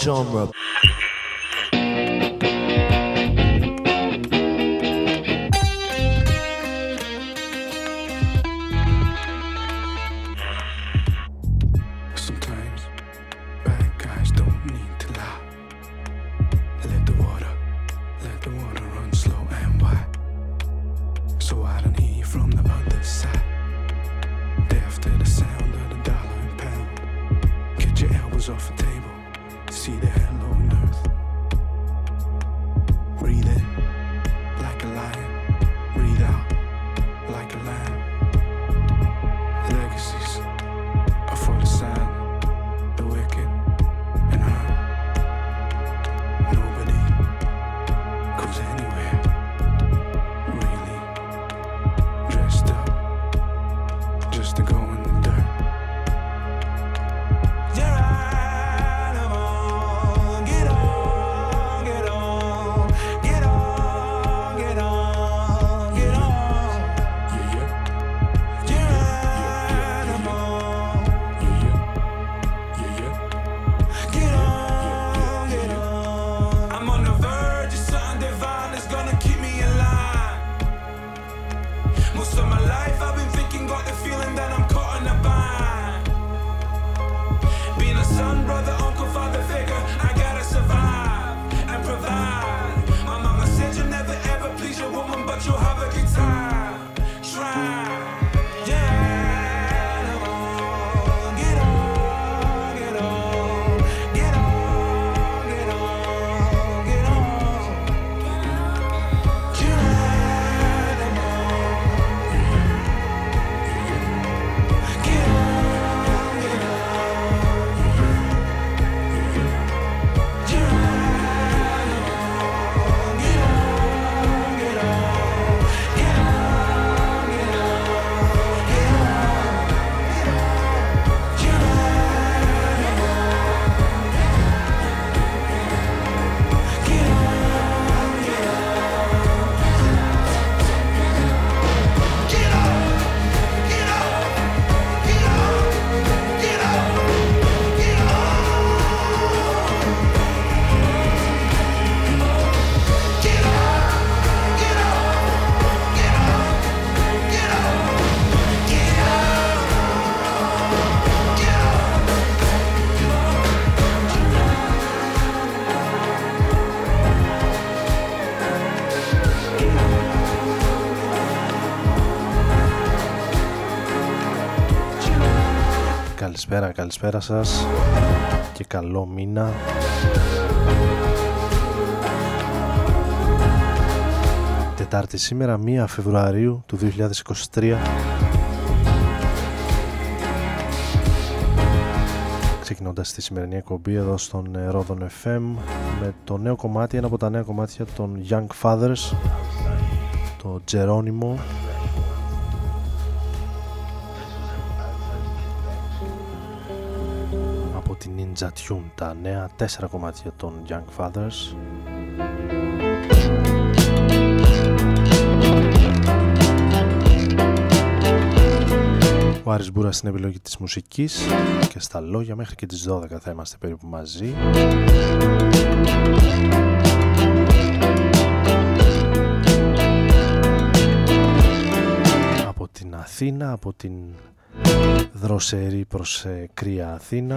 genre. Bon genre. Καλησπέρα, καλησπέρα σας και καλό μήνα. Τετάρτη σήμερα 1 Φεβρουαρίου του 2023 Ξεκινώντας τη σημερινή εκπομπή εδώ στον Ρόδον FM με το νέο κομμάτι, ένα από τα νέα κομμάτια των Young Fathers το Τζερόνιμο Ninja Tune, τα νέα τέσσερα κομμάτια των Young Fathers. Ο Άρης Μπούρας στην επιλογή της μουσικής και στα λόγια μέχρι και τις 12 θα είμαστε περίπου μαζί. Από την Αθήνα, από την δροσερή προς ε, κρύα Αθήνα.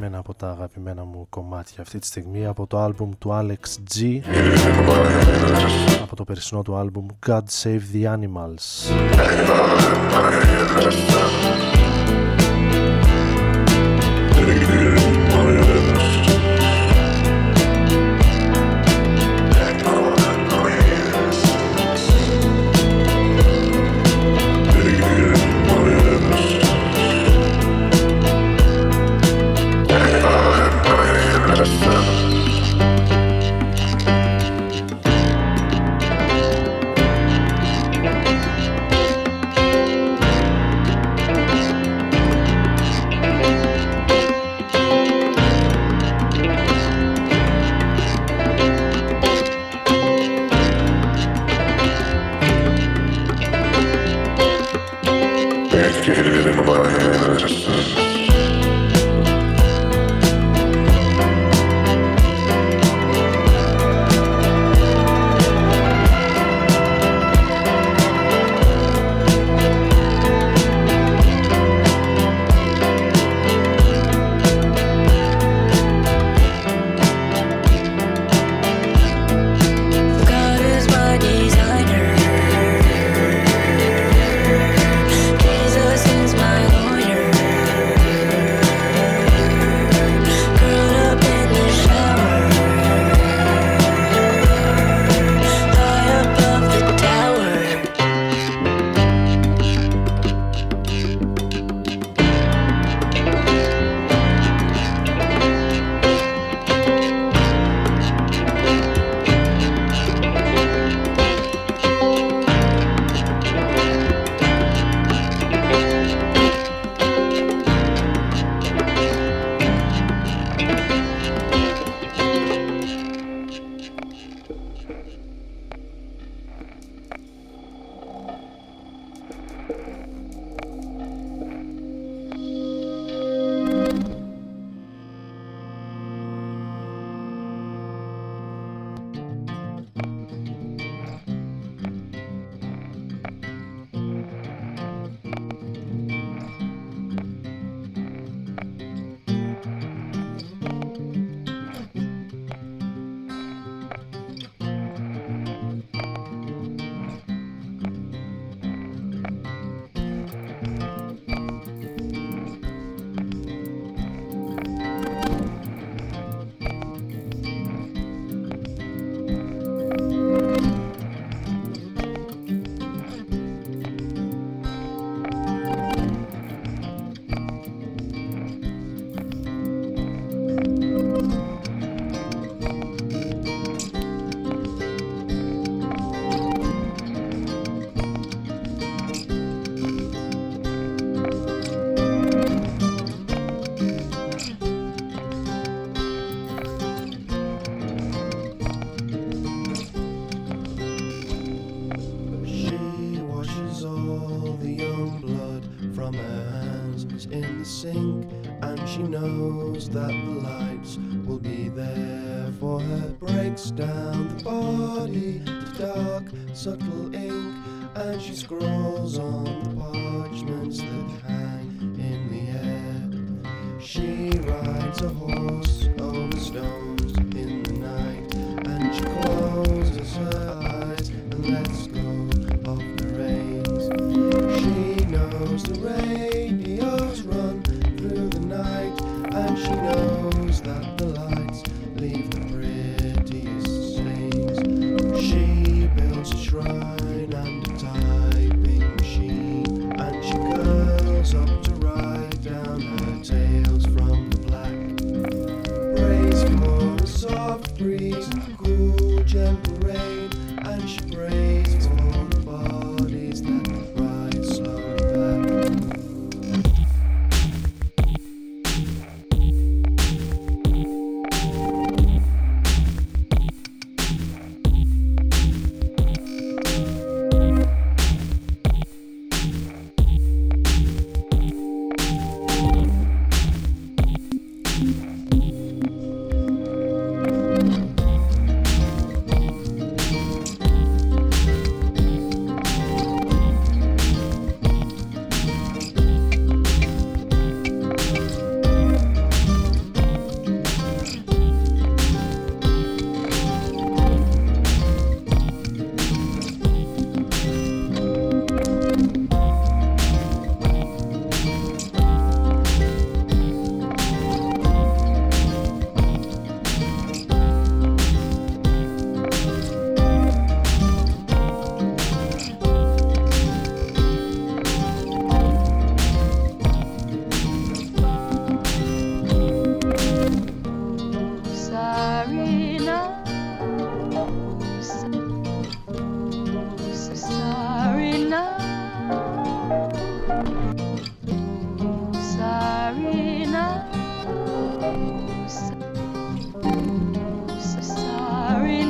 Με ένα από τα αγαπημένα μου κομμάτια αυτή τη στιγμή από το άλμπουμ του Alex G από το περσινό του άλμπουμ God Save the Animals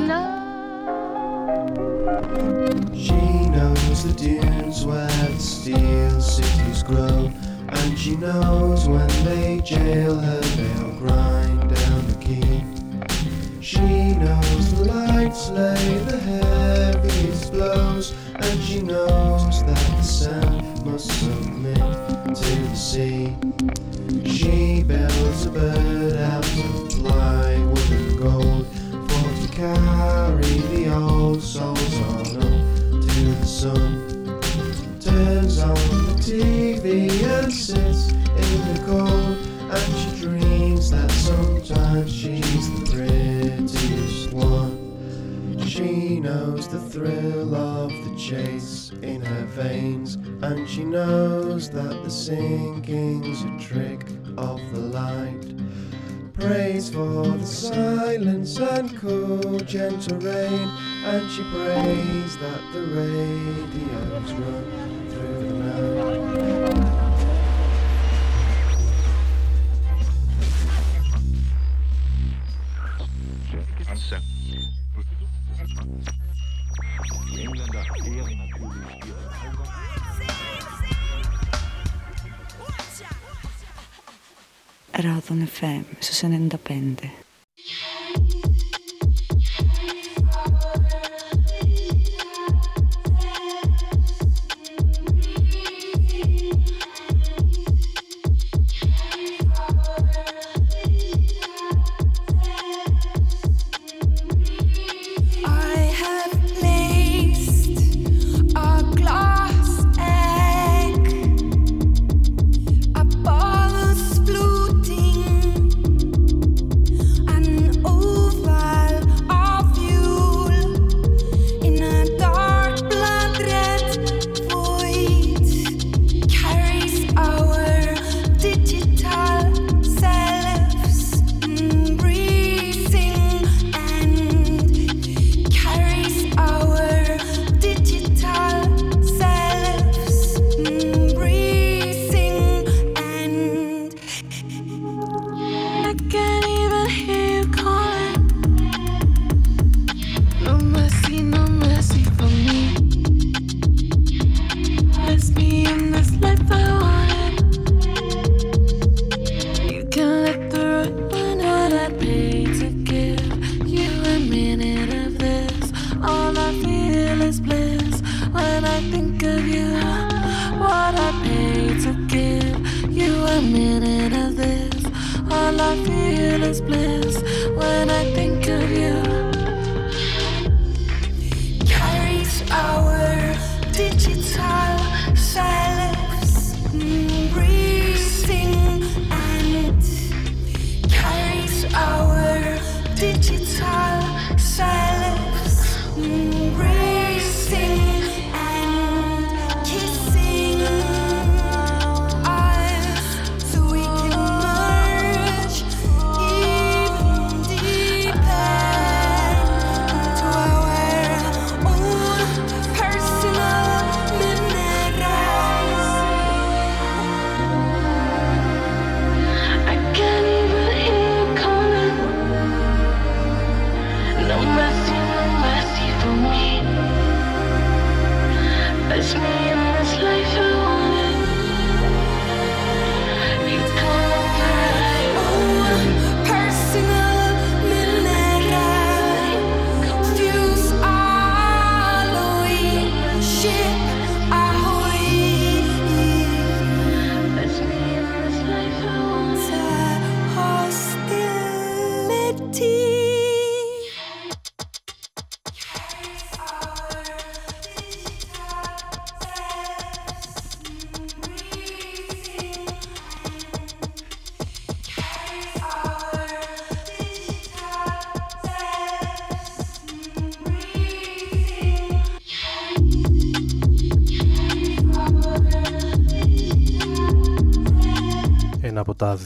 She knows the dunes where the steel cities grow, and she knows when they jail her, they'll grind down the key. She knows the lights lay the heaviest blows, and she knows that the sand must submit to the sea. She builds a bird out of plywood carry the old souls on up to the sun. Turns on the TV and sits in the cold, and she dreams that sometimes she's the prettiest one. She knows the thrill of the chase in her veins, and she knows that the sinking's a trick of the light. Prays for the silence and cool, gentle rain, and she prays that the radios run through the night. Die Engländer ehren natürlich Radon FM su 95. I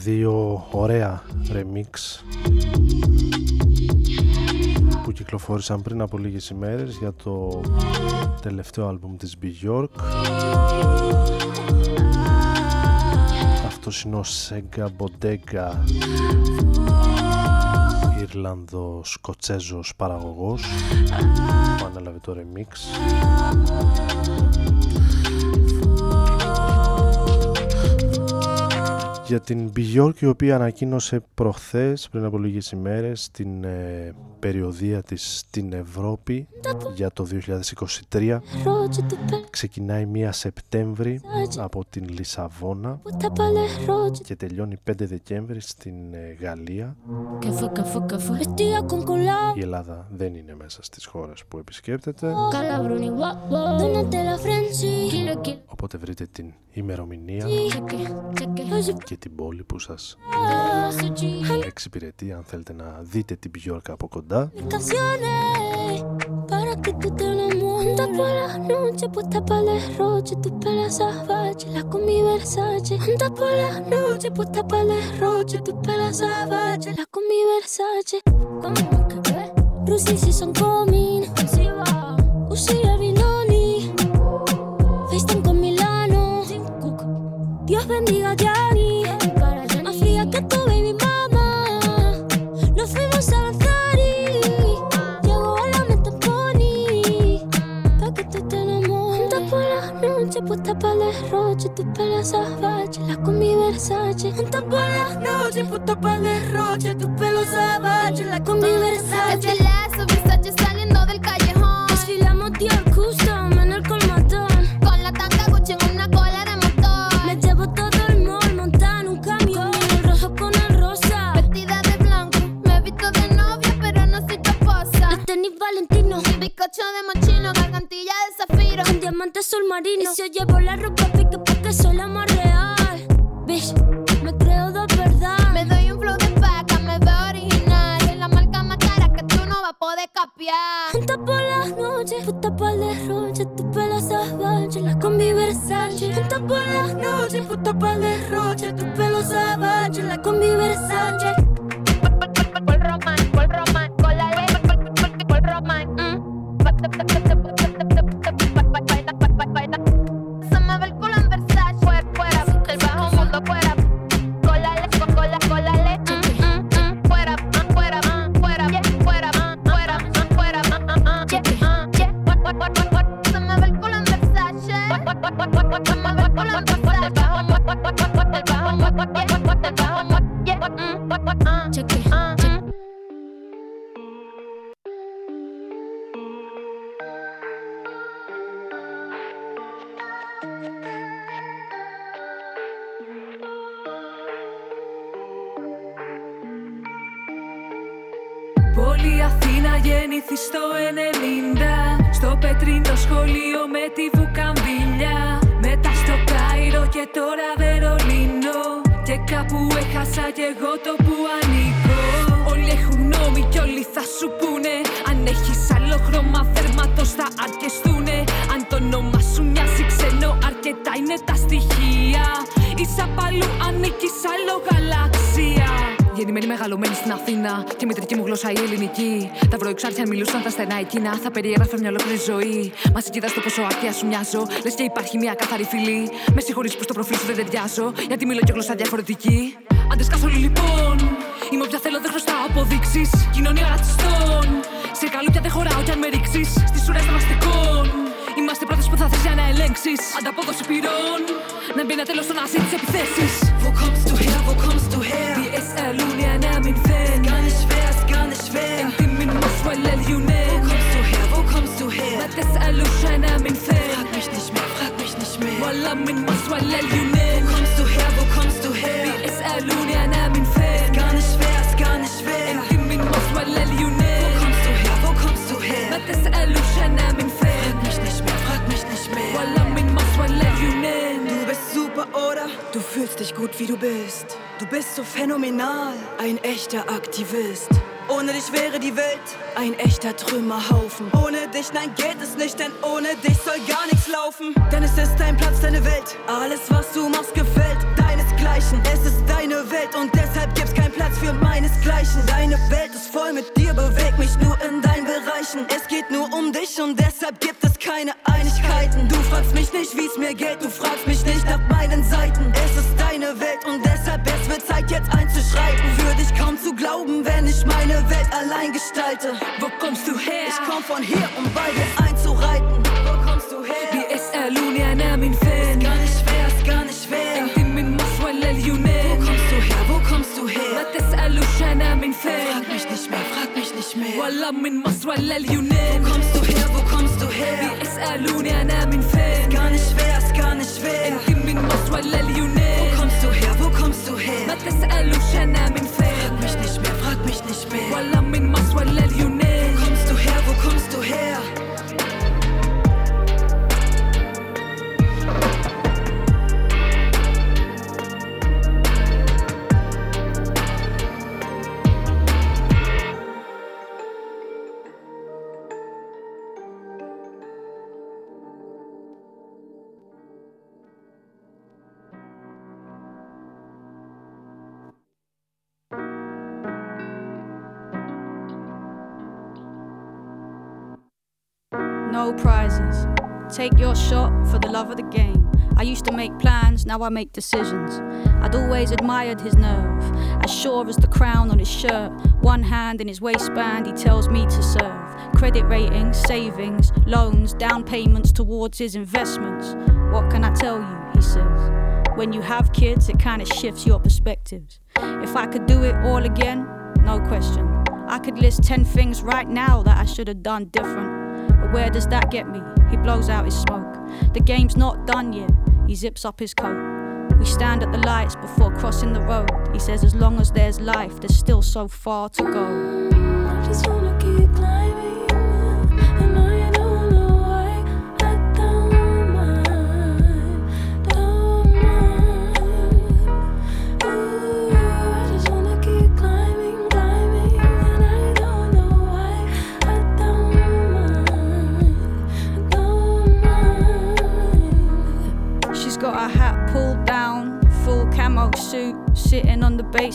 δύο ωραία remix που κυκλοφόρησαν πριν από λίγες ημέρες για το τελευταίο άλμπουμ της Bjork Αυτός είναι ο Sega Bodega Ιρλανδο-Σκοτσέζος παραγωγός που ανέλαβε το remix για την Bjork η οποία ανακοίνωσε προχθές πριν από λίγες ημέρες την ε, περιοδία της στην Ευρώπη για το 2023 ξεκινάει 1 Σεπτέμβρη από την Λισαβόνα και τελειώνει 5 Δεκέμβρη στην ε, Γαλλία. Η Ελλάδα δεν είναι μέσα στις χώρες που επισκέπτεται. Οπότε βρείτε την ημερομηνία και την πόλη που σας εξυπηρετεί αν θέλετε να δείτε την Bjork από κοντά canciones para que tú te enamores. Juntas por las noches, puesta para el derroche, tus pelas salvajes, las con mi Versace. Juntas por las noches, puesta para el derroche, tus pelas salvajes, las con mi Versace. Como que ve, Rusi si son coming, si va, Usi el Vinoni, FaceTime con Milano, Dios bendiga a tus pelas salvajes, las con mi Versace. Juntas por las noches, para el derroche, tus pelos salvajes, las con mi Versace. Este lazo, Versace saliendo del callejón. Desfilamos Dior Custom en el colmatón. Con la tanga Gucci en una cola de motor. Me llevo todo el mall montada en un camión. El rojo con el rosa. Vestida de blanco, me he visto de novia, pero no soy tu esposa. Los tenis Valentino. Bizcocho de mochino, gargantilla de zafiro. Con diamantes azul marino. Y si yo llevo la ropa pique porque soy la más real. Bitch, me creo de verdad. Me doy un flow de paca, me veo original. Soy la marca más cara que tú no vas a poder capiar. Juntas por las noches, el derroche, tus pelos salvajes, las con mi Versace. Juntas por las noches, puesta para el derroche, tus pelos salvajes, las con mi Versace. Por román, por román, con la ley, por román. Αθήνα γεννήθη στο 90 Στο πετρίνο σχολείο με τη βουκαμβίλια Μετά στο Κάιρο και τώρα Βερολίνο. Και κάπου έχασα κι εγώ το που ανήκω. Όλοι έχουν γνώμη κι όλοι θα σου πούνε Αν έχεις άλλο χρώμα θέρματος θα αρκεστούνε. Αν το όνομα σου μοιάζει ξένο αρκετά είναι τα στοιχεία. Είσαι απ' αλλού ανήκεις άλλο γαλαξία Γεννημένη μεγαλωμένη στην Αθήνα και η μητρική μου γλώσσα η ελληνική. Τα βροεξάρτια μιλούσαν τα στενά εκείνα. Θα περιέγραφε μια ολόκληρη ζωή. Μας κοιτά το πόσο άκια σου μοιάζω. Λες και υπάρχει μια καθαρή φυλή. Με συγχωρείς που στο προφίλ σου δεν ταιριάζω. Γιατί μιλώ και γλώσσα διαφορετική. Αντεσκάσω λοιπόν. Είμαι όποια θέλω, δεν χρωστάω αποδείξεις. Κοινωνία ρατσιστών. Σε καλούπια δεν χωράω κι αν με ρίξεις. Στις ουρές των αστικών. Είμαστε πρώτε που θα θε για να ελέγξει. Ανταπόδοση πυρών. Να μπει ένα τέλο στο να ζει τι επιθέσει. Wo kommst du her, wo kommst du her? Die ist Alunia, na min Fan. Gar nicht schwer, ist gar nicht schwer. In dem Minus, weil el Yunen. Wo kommst du her, wo kommst du her? Mit des Alusha, na min Fan. Frag mich nicht mehr, frag mich nicht mehr. Walla min Mas, weil el Yunen. Wo kommst du her, wo kommst du her? Die ist Alunia, na min Fan. Ist gar nicht schwer, ist gar nicht schwer. In dem Minus, weil el Yunen. Wo kommst du her, wo kommst du her? Mit des Alusha, mehr. Wallah, mein Maswai Levunin. Du bist super, oder? Du fühlst dich gut, wie du bist. Du bist so phänomenal, ein echter Aktivist. Ohne dich wäre die Welt ein echter Trümmerhaufen. Ohne dich, nein, geht es nicht, denn ohne dich soll gar nichts laufen. Denn es ist dein Platz, deine Welt. Alles, was du machst, gefällt deinesgleichen. Es ist deine Welt und deshalb gibt's keinen Platz für meinesgleichen. Deine Welt ist voll mit dir, beweg mich nur in deinen Bereichen. Es geht nur um dich und deshalb gibt es keine Einigkeiten. Du fragst mich nicht, wie's mir geht, du fragst mich nicht nach meinen Seiten. Es ist deine Welt und deshalb es wird Zeit jetzt einzuschreiten. Für dich kaum zu glauben, wenn ich meine Welt allein gestalte. Wo kommst du her? Ich komm von hier, um bei dir einzureiten. Wo kommst du her? Frag mich nicht mehr, frag mich nicht mehr. ولا من مصر ولا Wo اليونان kommst du her? Wo kommst du her? بيسألوني أنا من فين Gar nicht schwer, ist gar nicht schwer. انت من مصر ولا Wo اليونان kommst du her? Wo kommst du ما her? تسألوش أنا من Frag فين mich nicht mehr, frag mich nicht mehr. ولا من مصر ولا اليونان Wo kommst du her? Wo kommst du her? Take your shot for the love of the game. I used to make plans, now I make decisions. I'd always admired his nerve, as sure as the crown on his shirt. One hand in his waistband, he tells me to serve. Credit ratings, savings, loans, down payments towards his investments. What can I tell you? He says. When you have kids, it kind of shifts your perspectives. If I could do it all again, no question. I could list 10 things right now that I should have done different. But where does that get me? He blows out his smoke. The game's not done yet. He zips up his coat. We stand at the lights before crossing the road. He says, as long as there's life, there's still so far to go.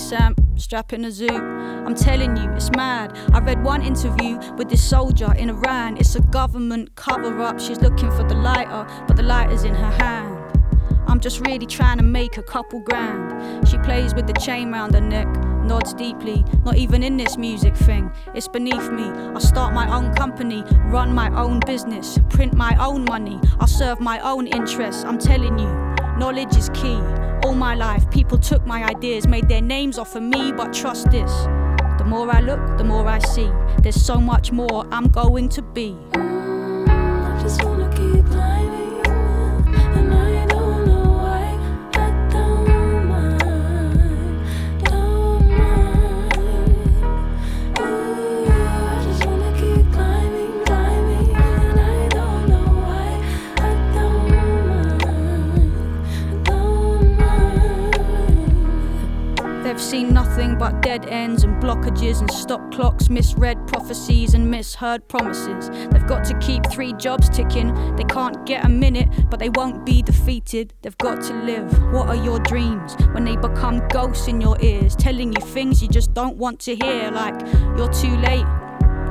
Bass strapping a zoot. I'm telling you, it's mad. I read one interview with this soldier in Iran. It's a government cover up. She's looking for the lighter, but the lighter's in her hand. I'm just really trying to make a couple grand. She plays with the chain round her neck, nods deeply. Not even in this music thing, it's beneath me. I'll start my own company, run my own business, print my own money. I'll serve my own interests. I'm telling you, knowledge is key. All my life, people took my ideas, made their names off of me, but trust this. The more I look, the more I see. There's so much more I'm going to be. dead ends and blockages and stop clocks, misread prophecies and misheard promises. They've got to keep three jobs ticking. They can't get a minute, but they won't be defeated. They've got to live. What are your dreams when they become ghosts in your ears, telling you things you just don't want to hear, like you're too late?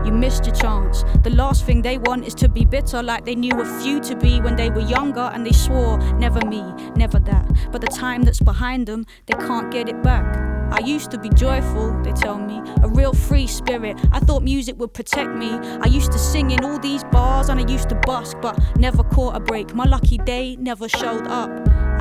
you missed your chance. The last thing they want is to be bitter, like they knew a few to be when they were younger and they swore, never me, never that. But the time that's behind them, they can't get it back. I used to be joyful, they tell me, a real free spirit. I thought music would protect me. I used to sing in all these bars and I used to busk, but never caught a break. My lucky day never showed up.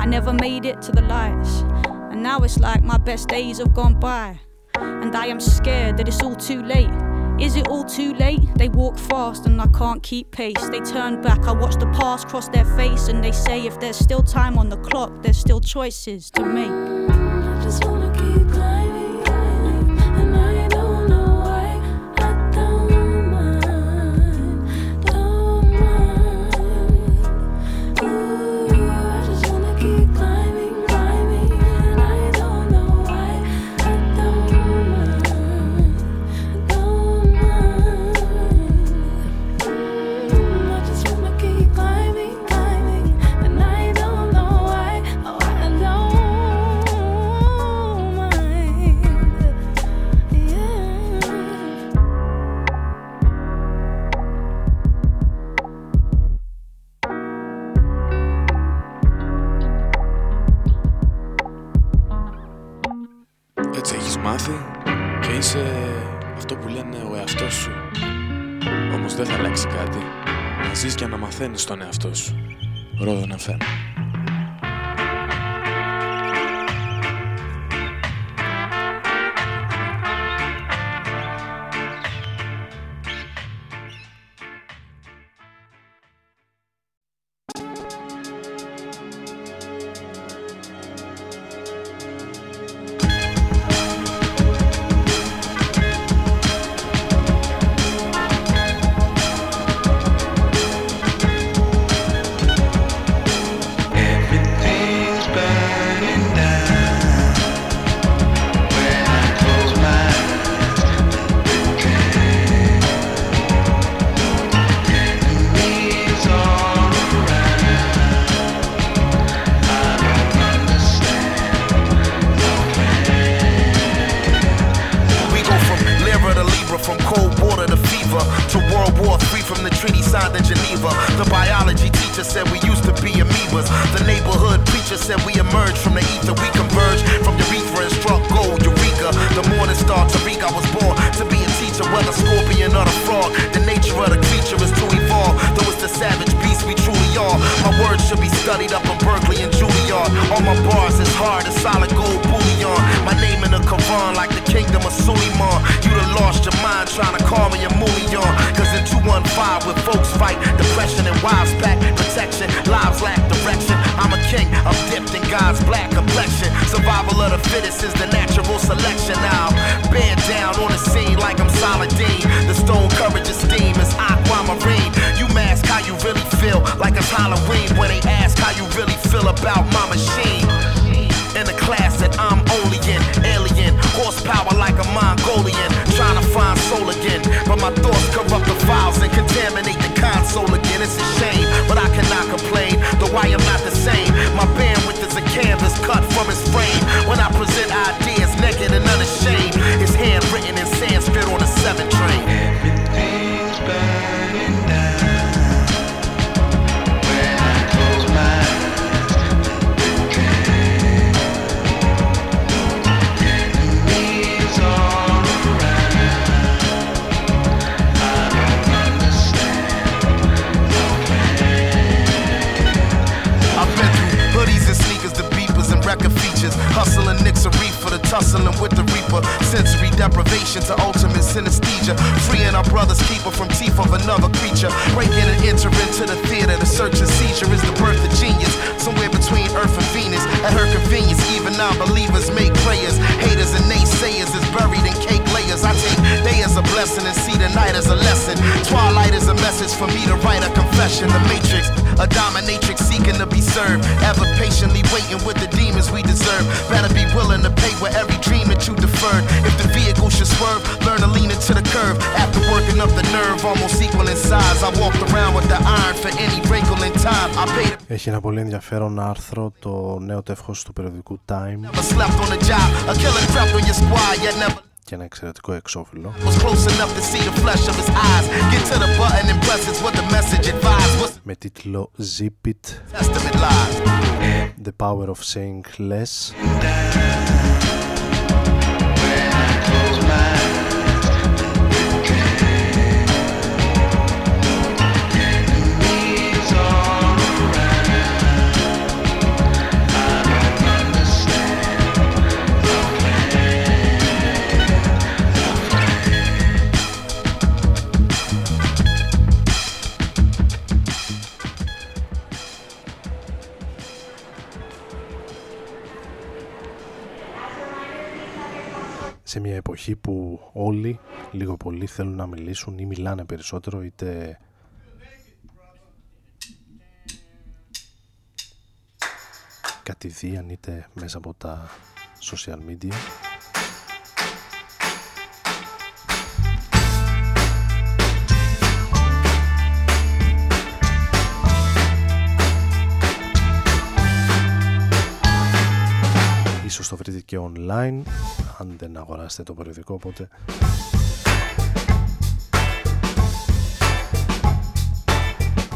I never made it to the lights. And now it's like my best days have gone by. And I am scared that it's all too late. Is it all too late? They walk fast and I can't keep pace. They turn back, I watch the past cross their face, and they say if there's still time on the clock, there's still choices to make. Έχει ένα πολύ ενδιαφέρον άρθρο το νέο τεύχος του περιοδικού Time. Και ένα εξαιρετικό εξώφυλλο. Με τίτλο Zip It. The Power of Saying Less. Που όλοι λίγο πολύ θέλουν να μιλήσουν ή μιλάνε περισσότερο είτε κατηδίαν είτε μέσα από τα social media. Ίσως το βρείτε και online αν δεν αγοράσετε το περιοδικό οπότε.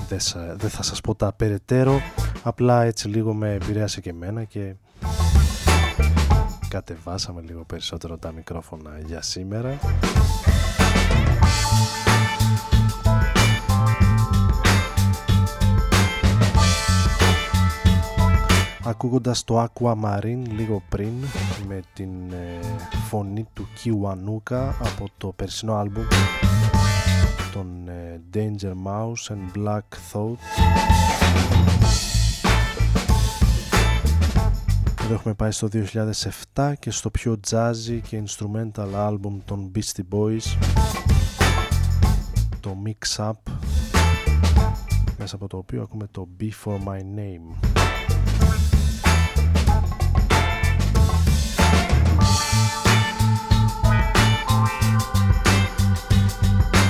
Δεν, σα- δεν θα σας πω τα περαιτέρω απλά έτσι λίγο με επηρέασε και εμένα και κατεβάσαμε λίγο περισσότερο τα μικρόφωνα για σήμερα ακούγοντας το Aquamarine λίγο πριν με την ε, φωνή του Kiwanuka από το περσινό άλμπουμ των ε, Danger Mouse and Black Thought. Εδώ έχουμε πάει στο 2007 και στο πιο jazzy και instrumental album των Beastie Boys. Το Mix Up μέσα από το οποίο ακούμε το Be For My Name Thank you.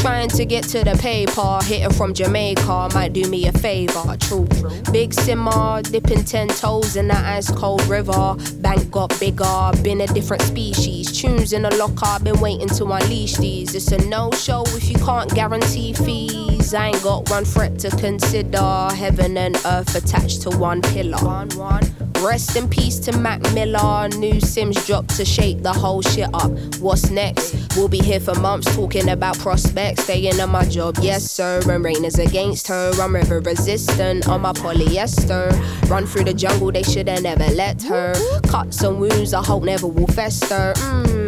Trying to get to the paper, hitting from Jamaica might do me a favor. True, big simmer, dipping ten toes in the ice cold river. Bank got bigger, been a different species. Tunes in the locker, been waiting to unleash these. It's a no show if you can't guarantee fees. I ain't got one threat to consider. Heaven and earth attached to one pillar. One, one. Rest in peace to Mac Miller. New Simz dropped to shake the whole shit up. What's next? We'll be here for months talking about prospects. Staying on my job, yes sir. And rain is against her. I'm river resistant on my polyester. Run through the jungle, they shoulda never let her. Cuts and wounds, I hope never will fester. Mmm,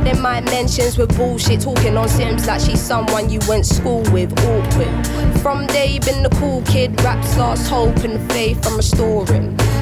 my mentions with bullshit. Talking on Simz like she's someone you went school with. Awkward. From day been the cool kid. Raps lost hope and faith I'm restoring.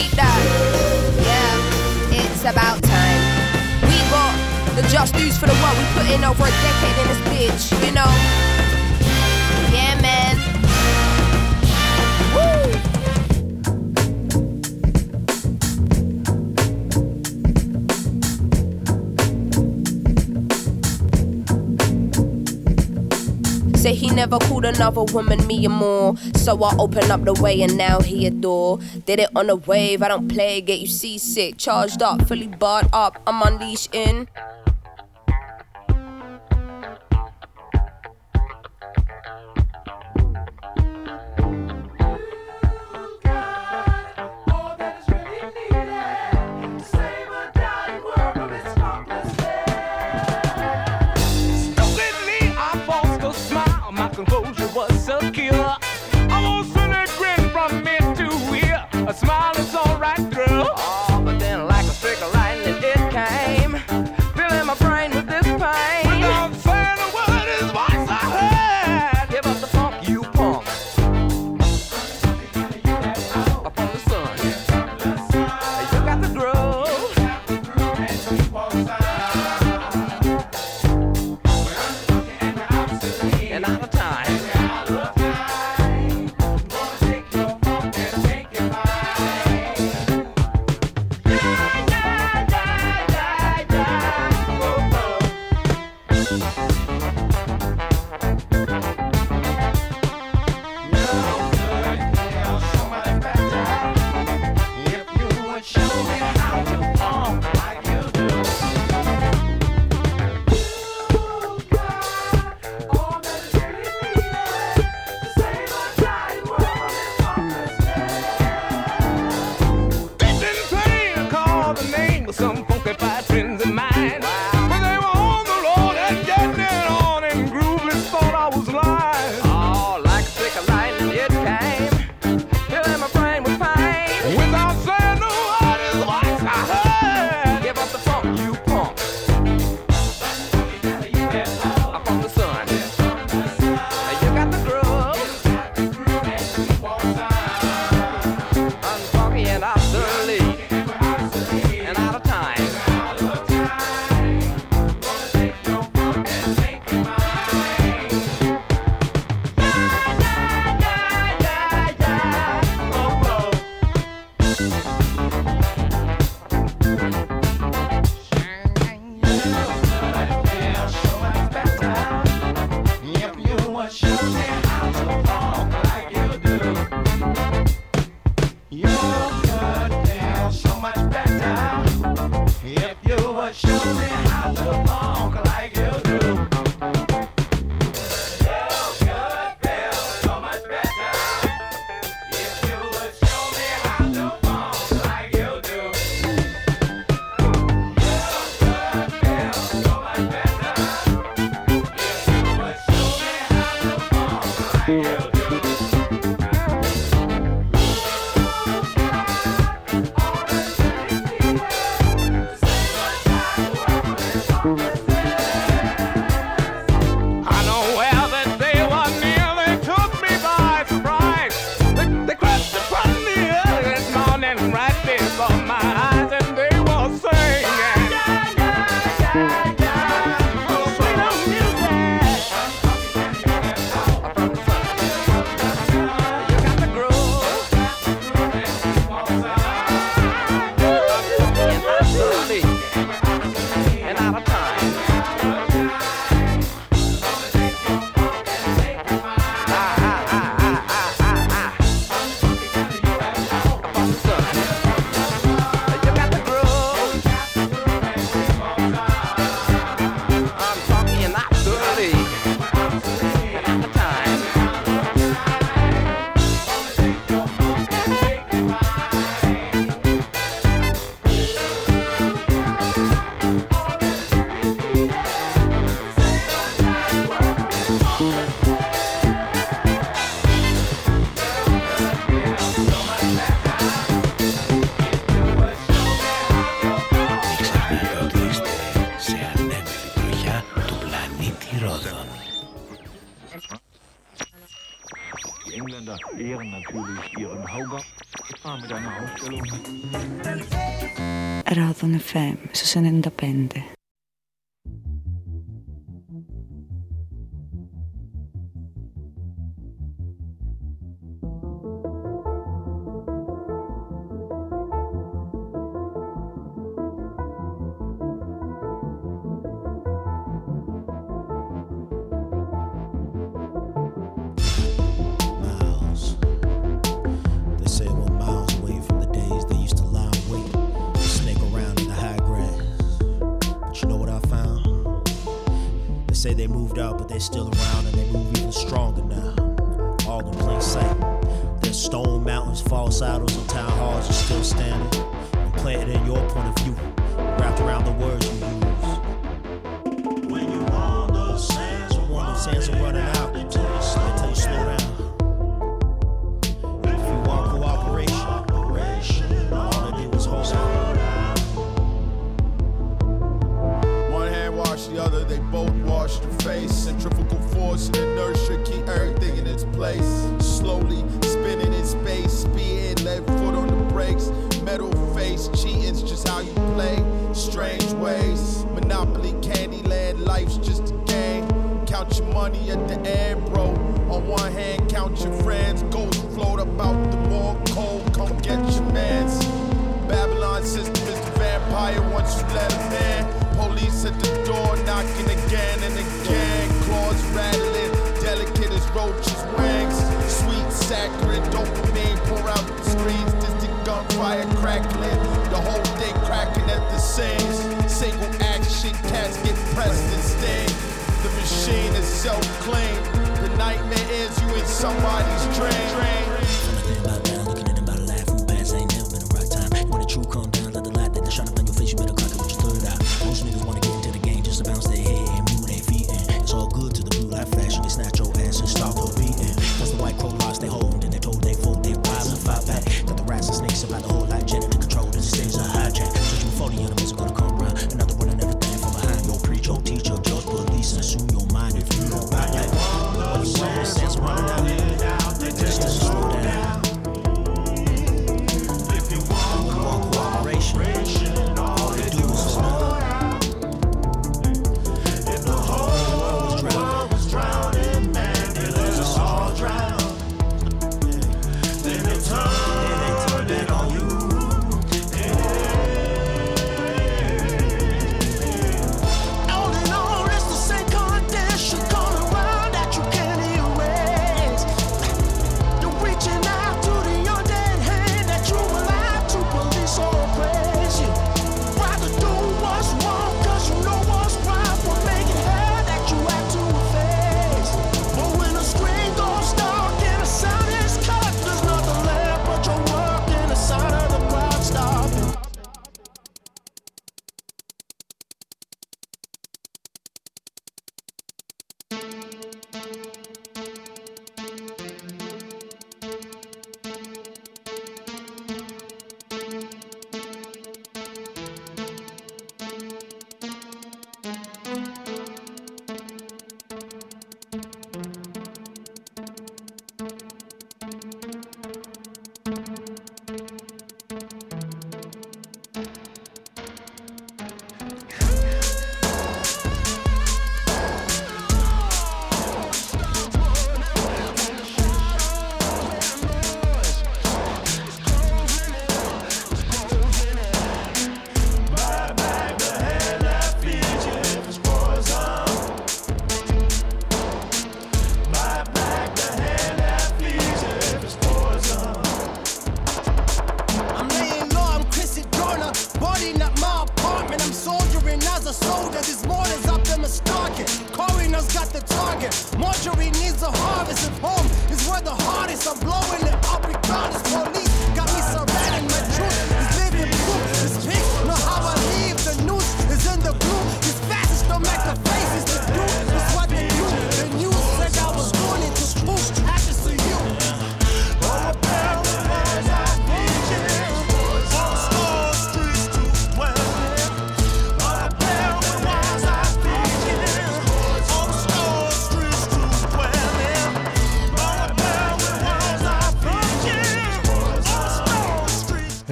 Peep that. Yeah, it's about time. We got the just dues for the work we put in over a decade in this bitch, you know? Yeah, man. Woo! Say he never called another woman me or more. So I open up the way and now he adore. Did it on a wave, I don't play, get you seasick. Charged up, fully barred up, I'm unleashed in. verehren natürlich ihren Hauber. Ah, mit einer Aufstellung. Rodon FM, su 95. at the door, knocking again and again. Claws rattling, delicate as roaches' wings. Sweet, sacred, dopamine pour out the screens. Distant gunfire crackling, the whole thing cracking at the seams. Single action, cats get pressed and stained. The machine is self-claimed. The nightmare is you in somebody's dream.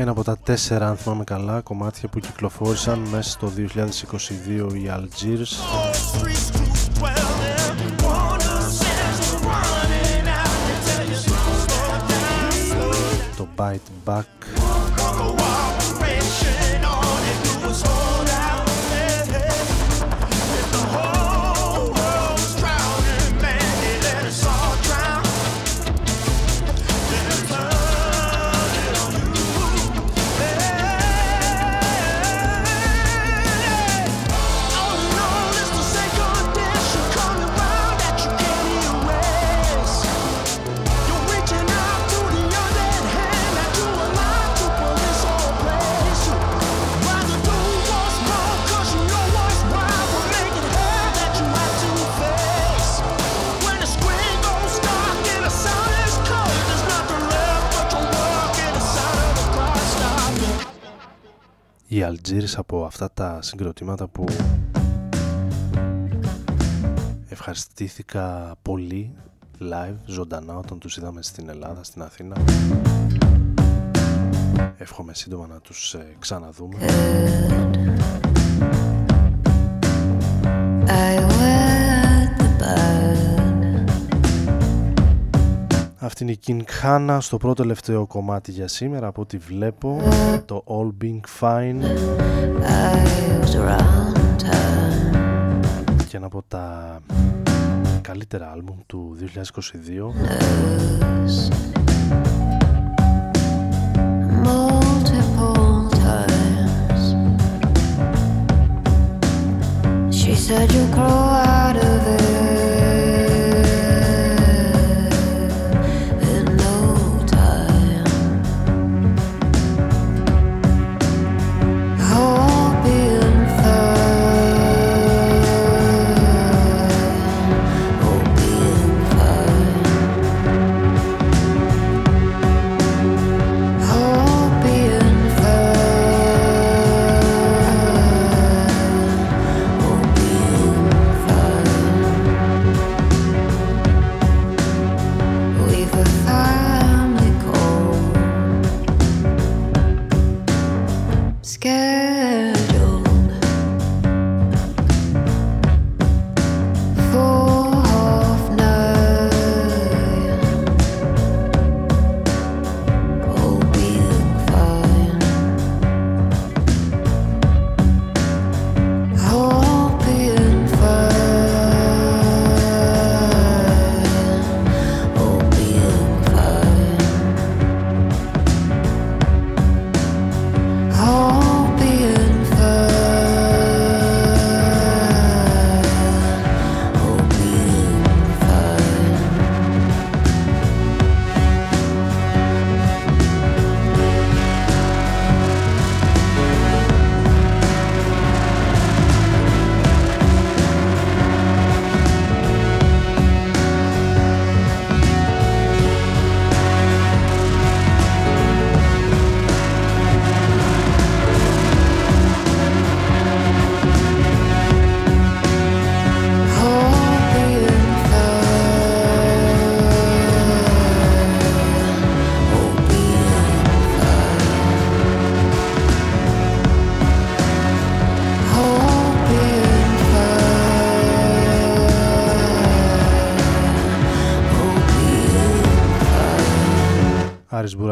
Ένα από τα τέσσερα, αν θυμάμαι καλά, κομμάτια που κυκλοφόρησαν μέσα στο 2022 οι Algiers. Το Bite Back οι Algiers από αυτά τα συγκροτήματα που ευχαριστήθηκα πολύ live, ζωντανά όταν τους είδαμε στην Ελλάδα, στην Αθήνα. Εύχομαι σύντομα να τους ε, ξαναδούμε. I Αυτή είναι η King Hannah στο πρώτο τελευταίο κομμάτι για σήμερα. Από ό,τι βλέπω το All Being Fine. Και ένα από τα καλύτερα άλμπουμ του 2022 multiple times. She said you grow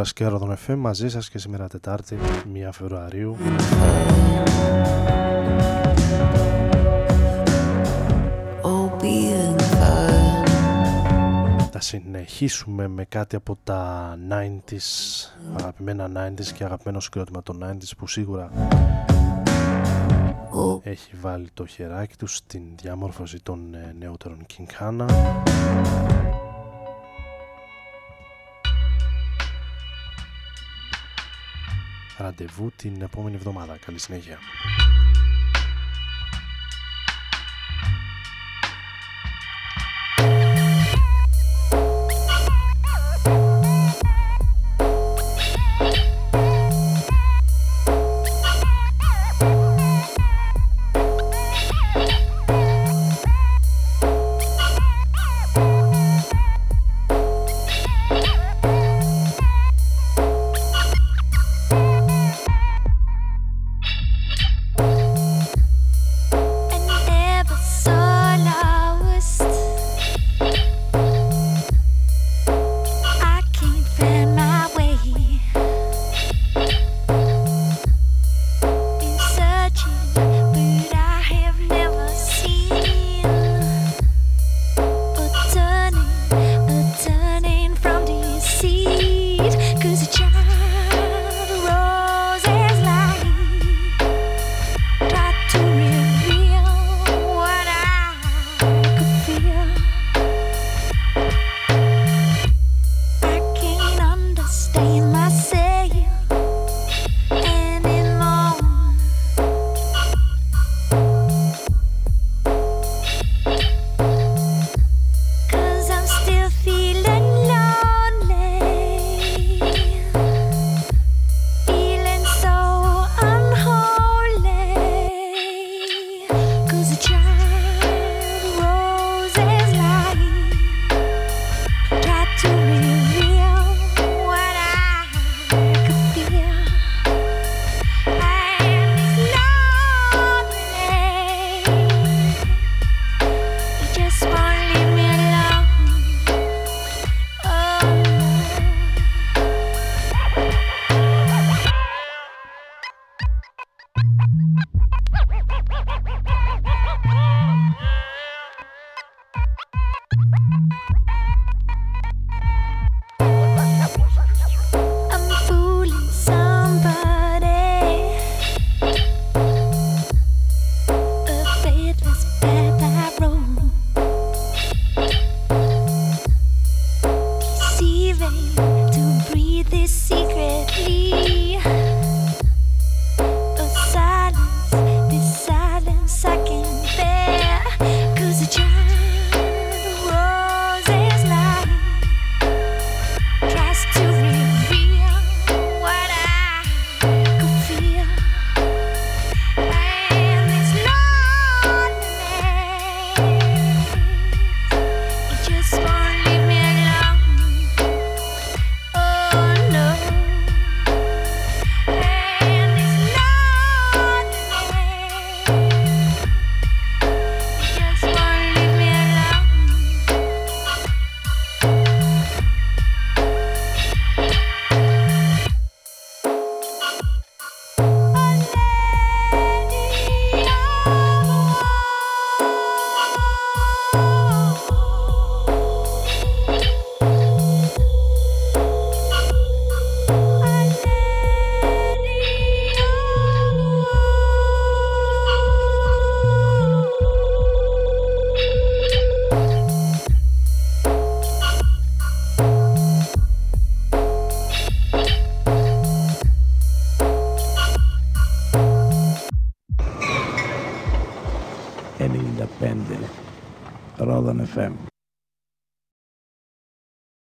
Άρης Μπούρας και Ρόδον FM μαζί σας και σήμερα Τετάρτη 1 Φεβρουαρίου All being fine. Θα συνεχίσουμε με κάτι από τα 90s, αγαπημένα 90s και αγαπημένο συγκρότημα των 90s που σίγουρα έχει βάλει το χεράκι τους στην διαμόρφωση των ε, νεότερων King Hanna. Ραντεβού την επόμενη εβδομάδα. Καλή συνέχεια.